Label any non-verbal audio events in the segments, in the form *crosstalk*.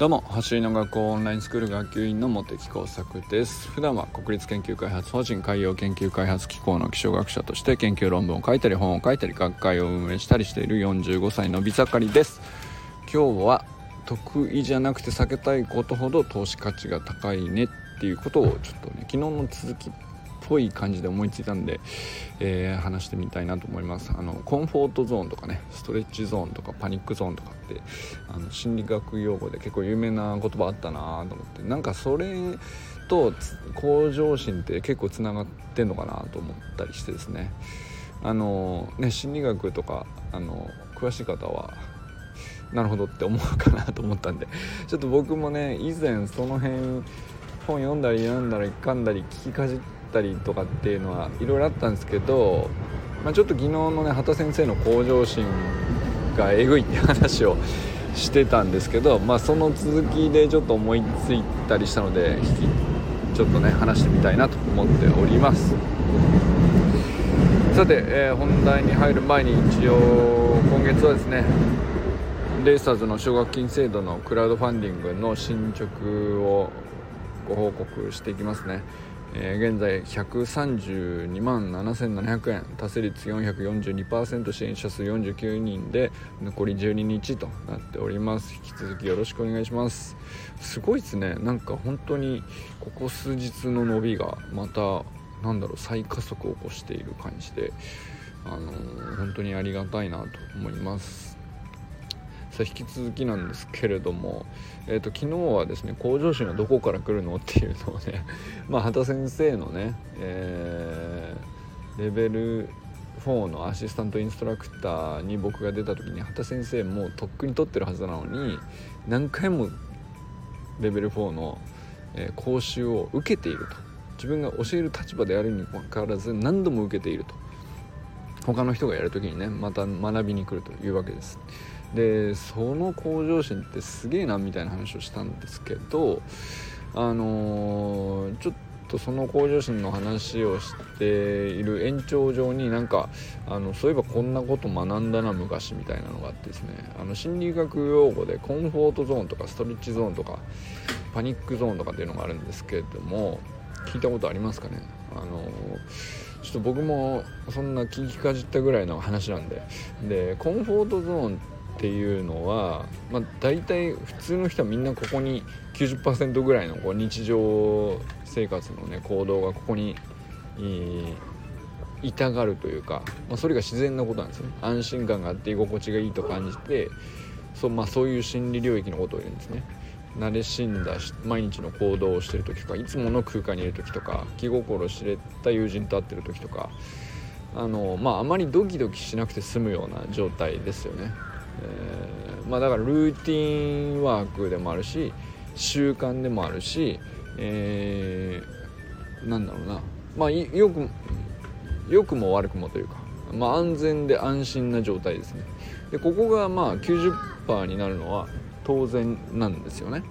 どうも走りの学校オンラインスクール学級委員の茂木耕作です。普段は国立研究開発法人海洋研究開発機構の気象学者として研究論文を書いたり本を書いたり学会を運営したりしている45歳のび盛りです。今日は得意じゃなくて避けたいことほど投資価値が高いねっていうことをちょっとね昨日の続きぽい感じで思いついたんで、えー、話してみたいなと思います。あのコンフォートゾーンとかねストレッチゾーンとかパニックゾーンとかってあの心理学用語で結構有名な言葉あったなと思って。なんかそれと向上心って結構つながってんのかなと思ったりしてですね。あのね心理学とかあの詳しい方はなるほどって思うかなと思ったんで。ちょっと僕もね以前その辺本読んだり読んだり噛んだり聞きかじってったりとかっていうのはいろいろあったんですけど、まあ、ちょっと昨日のね畑先生の向上心がえぐいって話をしてたんですけど、まあ、その続きでちょっと思いついたりしたのでちょっとね話してみたいなと思っております。さて、えー、本題に入る前に一応今月はですねレーサーズの奨学金制度のクラウドファンディングの進捗をご報告していきますね。えー、現在132万7700円。達成率442%支援者数49人で残り12日となっております。引き続きよろしくお願いします。すごいですね。なんか本当にここ数日の伸びがまたなんだろう再加速を起こしている感じであのー、本当にありがたいなと思います。さあ引き続きなんですけれども、えーと、昨日はですね向上心はどこから来るのっていうのをね *laughs* まあ畑先生のね、えー、レベル4のアシスタントインストラクターに僕が出た時に畑先生もうとっくに取ってるはずなのに何回もレベル4の、え、講習を受けていると自分が教える立場であるにもかかわらず何度も受けていると他の人がやる時にねまた学びに来るというわけです。でその向上心ってすげえなみたいな話をしたんですけどあのー、ちょっとその向上心の話をしている延長上になんかあのそういえばこんなこと学んだな昔みたいなのがあってですね。あの心理学用語でコンフォートゾーンとかストレッチゾーンとかパニックゾーンとかっていうのがあるんですけれども聞いたことありますかね？あのちょっと僕もそんな聞きかじったぐらいの話なんで。でコンフォートゾーンってていうのは、まあ、大体普通の人はみんなここに90%ぐらいのこう日常生活のね行動がここにいたがるというか、まあ、それが自然なことなんですね。安心感があって居心地がいいと感じてそう,、まあ、そういう心理領域のことを言うんですね。慣れしんだ毎日の行動をしてる時とかいつもの空間にいる時とか気心知れた友人と会ってる時とかあのまああまりドキドキしなくて済むような状態ですよね。え、まあ、だからルーティンワークでもあるし習慣でもあるし、えー、なんだろうな。まあよく良くも悪くもというか、まあ、安全で安心な状態ですね。でここがまあ90%になるのは当然なんですよね。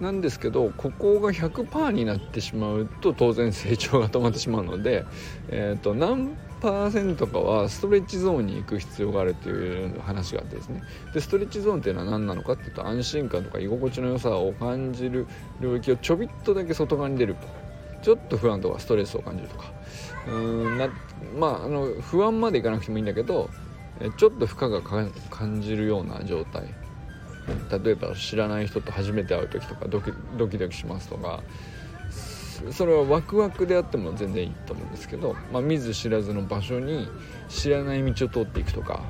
なんですけどここが100%になってしまうと当然成長が止まってしまうので、えーと、何パーセントかはストレッチゾーンに行く必要があるという話があってですね。でストレッチゾーンっていうのは何なのかっていうと安心感とか居心地の良さを感じる領域をちょびっとだけ外側に出ると。ちょっと不安とかストレスを感じるとか。うんなまああの不安までいかなくてもいいんだけどちょっと負荷が感じるような状態。例えば知らない人と初めて会う時とかドキドキしますとか。それはワクワクであっても全然いいと思うんですけど、まあ、見ず知らずの場所に知らない道を通っていくとか、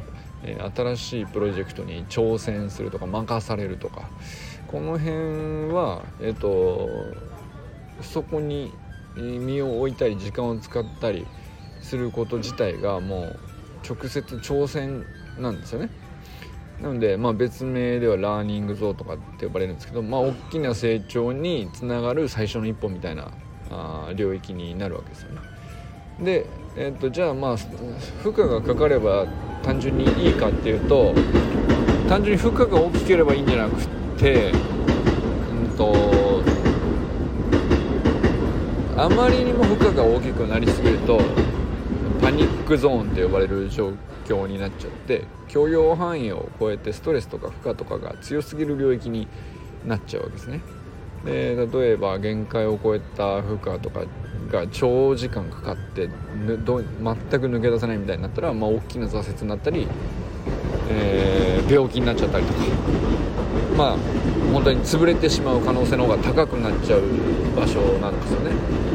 えー、新しいプロジェクトに挑戦するとか任されるとかこの辺は、えーと、そこに身を置いたり時間を使ったりすること自体がもう直接挑戦なんですよね。なので、まあ、別名ではラーニングゾーンとかって呼ばれるんですけど、まあ、大きな成長につながる最初の一歩みたいなあ領域になるわけですよね。で、えー、っとじゃあまあ負荷がかかれば単純にいいかっていうと単純に負荷が大きければいいんじゃなくて、うんと、あまりにも負荷が大きくなりすぎるとパニックゾーンって呼ばれる状況になっちゃって許容範囲を超えてストレスとか負荷とかが強すぎる領域になっちゃうわけですね。で例えば限界を超えた負荷とかが長時間かかってど全く抜け出せないみたいになったら、まあ、大きな挫折になったり、えー、病気になっちゃったりとかまあ本当に潰れてしまう可能性の方が高くなっちゃう場所なんですよね。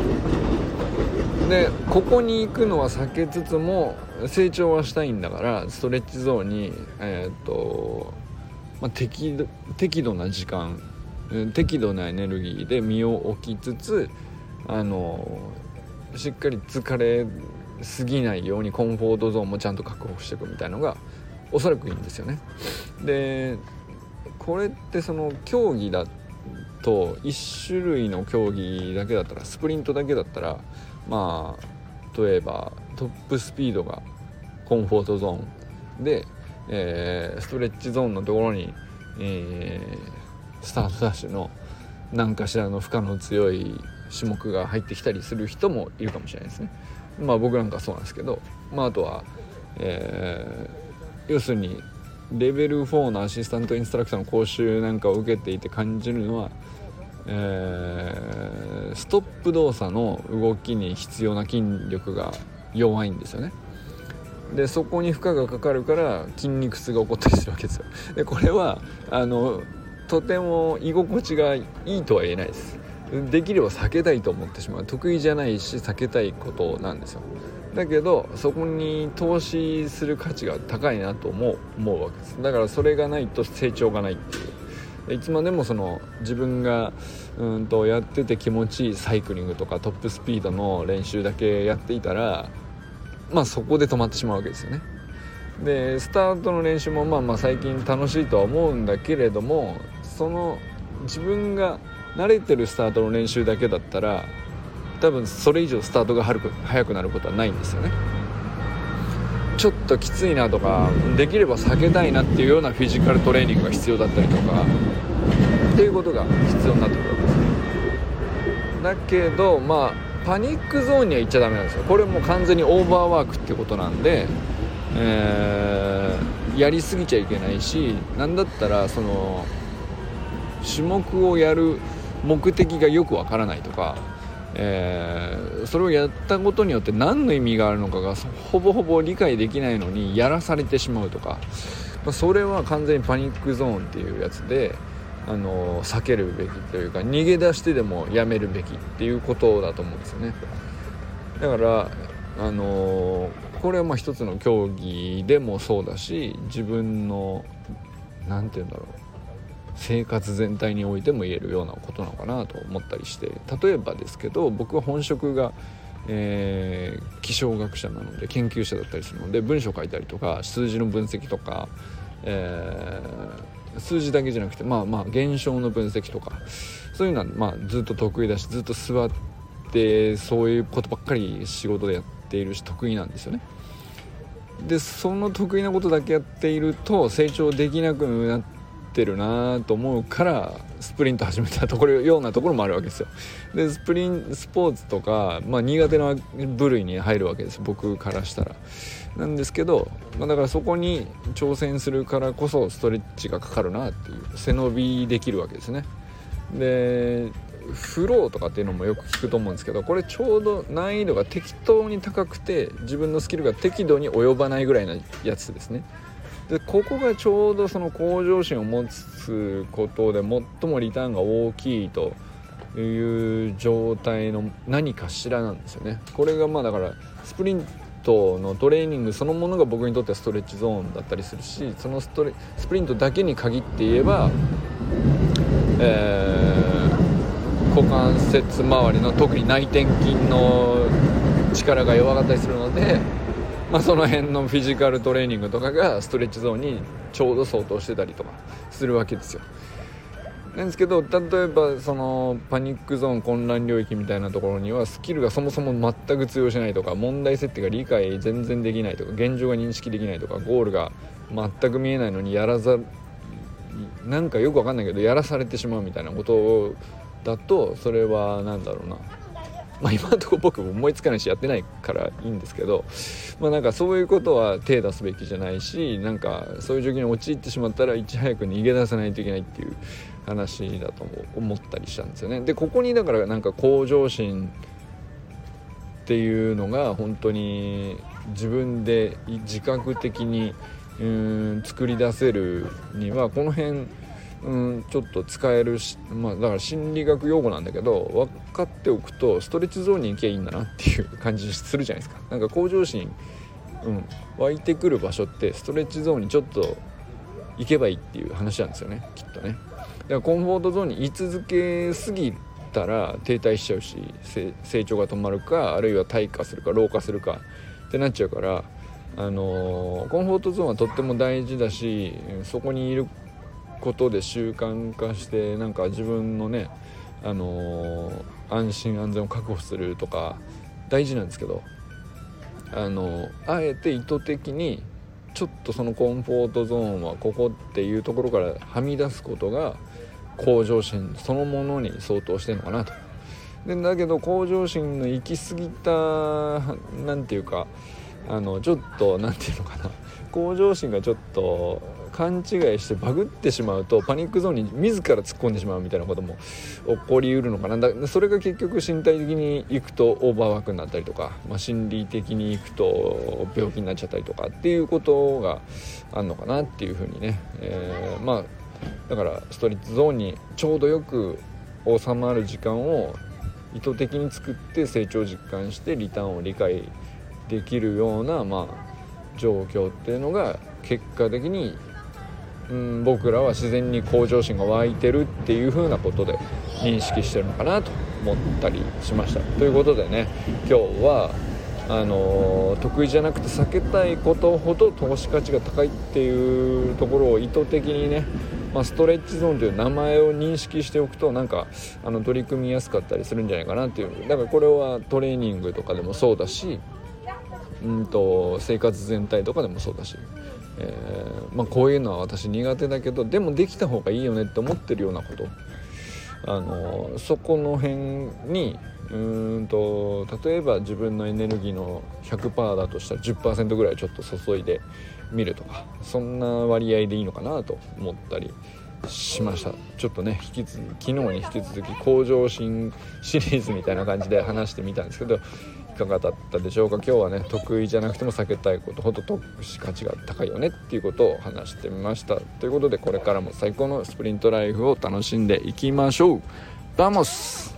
でここに行くのは避けつつも成長はしたいんだからストレッチゾーンに、えー、っとまあ、適適度な時間適度なエネルギーで身を置きつつあのしっかり疲れすぎないようにコンフォートゾーンもちゃんと確保していくみたいのがおそらくいいんですよね。でこれってその競技だと1種類の競技だけだったらスプリントだけだったらまあ例えばトップスピードがコンフォートゾーンで、えー、ストレッチゾーンのところに、えー、スタートダッシュの何かしらの負荷の強い種目が入ってきたりする人もいるかもしれないですね。まあ僕なんかそうなんですけど、まあ、あとは、えー、要するにレベル4のアシスタントインストラクターの講習なんかを受けていて感じるのは、え、ストップ動作の動きに必要な筋力が弱いんですよね。でそこに負荷がかかるから筋肉痛が起こったりするわけですよ。*laughs* でこれはあのとても居心地がいいとは言えないです。できれば避けたいと思ってしまう得意じゃないし避けたいことなんですよだけどそこに投資する価値が高いなとも思うわけですだからそれがないと成長がないっていういつまでもその自分がうんとやってて気持ちいいサイクリングとかトップスピードの練習だけやっていたらまあそこで止まってしまうわけですよね。でスタートの練習もまあまあ最近楽しいとは思うんだけれどもその自分が慣れてるスタートの練習だけだったら多分それ以上スタートが速くなることはないんですよね。ちょっときついなとかできれば避けたいなっていうようなフィジカルトレーニングが必要だったりとかっていうことが必要になってくるわけですね。だけどまあパニックゾーンには行っちゃダメなんですよ。これも完全にオーバーワークってことなんで、えー、やりすぎちゃいけないし何だったらその種目をやる目的がよくわからないとか、えー、それをやったことによって何の意味があるのかがほぼほぼ理解できないのにやらされてしまうとか、まあ、それは完全にパニックゾーンっていうやつで。あの避けるべきというか逃げ出してでもやめるべきっていうことだと思うんですよねだからあのこれはまあ一つの競技でもそうだし自分の何て言うんだろう生活全体においても言えるようなことなのかなと思ったりして例えばですけど僕は本職が、えー、気象学者なので研究者だったりするので文章書いたりとか数字の分析とか、えー、数字だけじゃなくてまあまあ現象の分析とかそういうのは、まあ、ずっと得意だしずっと座ってそういうことばっかり仕事でやっているし得意なんですよね。でその得意なことだけやっていると成長できなくなってってるなと思うからスプリント始めたところようなところもあるわけですよ。でスプリンスポーツとか、まあ、苦手な部類に入るわけです僕からしたら。なんですけど、まあ、だからそこに挑戦するからこそストレッチがかかるなっていう背伸びできるわけですね。でフローとかっていうのもよく聞くと思うんですけどこれちょうど難易度が適当に高くて自分のスキルが適度に及ばないぐらいのやつですね。でここがちょうどその向上心を持つことで最もリターンが大きいという状態の何かしらなんですよね。これがまあだからスプリントのトレーニングそのものが僕にとってはストレッチゾーンだったりするしそのストレスプリントだけに限って言えば、えー、股関節周りの特に内転筋の力が弱かったりするのでまあ、その辺のフィジカルトレーニングとかがストレッチゾーンにちょうど相当してたりとかするわけですよ。なんですけど例えばそのパニックゾーン混乱領域みたいなところにはスキルがそもそも全く通用しないとか問題設定が理解全然できないとか現状が認識できないとかゴールが全く見えないのにやらざなんかよくわかんないけどやらされてしまうみたいなことだとそれは何だろうなまあ、今のところ僕も思いつかないしやってないからいいんですけど、まあ、なんかそういうことは手出すべきじゃないしなんかそういう状況に陥ってしまったらいち早く逃げ出さないといけないっていう話だと思ったりしたんですよね。でここにだからなんか向上心っていうのが本当に自分で自覚的にうん作り出せるにはこの辺うんちょっと使えるし、まあ、だから心理学用語なんだけど分かっておくとストレッチゾーンに行けばいいんだなっていう感じするじゃないですか。なんか向上心、うん、湧いてくる場所ってストレッチゾーンにちょっと行けばいいっていう話なんですよねきっとね。だからコンフォートゾーンに居続けすぎたら停滞しちゃうし成長が止まるかあるいは退化するか老化するかってなっちゃうからあのー、コンフォートゾーンはとっても大事だしそこにいることで習慣化してなんか自分のね、あのー、安心安全を確保するとか大事なんですけど、あのー、あえて意図的にちょっとそのコンフォートゾーンはここっていうところからはみ出すことが向上心そのものに相当してるのかなと。でだけど向上心の行き過ぎた何て言うかあのちょっと何て言うのかな向上心がちょっと勘違いしてバグってしまうとパニックゾーンに自ら突っ込んでしまうみたいなことも起こりうるのかな。だそれが結局身体的にいくとオーバーワークになったりとか、まあ、心理的にいくと病気になっちゃったりとかっていうことがあるのかなっていうふうにね、えー、まあだからストレッチゾーンにちょうどよく収まる時間を意図的に作って成長実感してリターンを理解できるような、まあ、状況っていうのが結果的に、うん、僕らは自然に向上心が湧いてるっていう風なことで認識してるのかなと思ったりしました。ということでね今日はあの得意じゃなくて避けたいことほど投資価値が高いっていうところを意図的にねまあ、ストレッチゾーンという名前を認識しておくとなんかあの取り組みやすかったりするんじゃないかなっていうだからこれはトレーニングとかでもそうだしうんと生活全体とかでもそうだし、えー、まあ、こういうのは私苦手だけどでもできた方がいいよねって思ってるようなこと。あのそこの辺にうんと例えば自分のエネルギーの100%だとしたら10%ぐらいちょっと注いでみるとかそんな割合でいいのかなと思ったりしました。ちょっとね引き続き昨日に引き続き向上心シリーズみたいな感じで話してみたんですけどいかがだったでしょうか？今日はね得意じゃなくても避けたいことほんと得し価値が高いよねっていうことを話してみました。ということでこれからも最高のスプリントライフを楽しんでいきましょう。 Vamos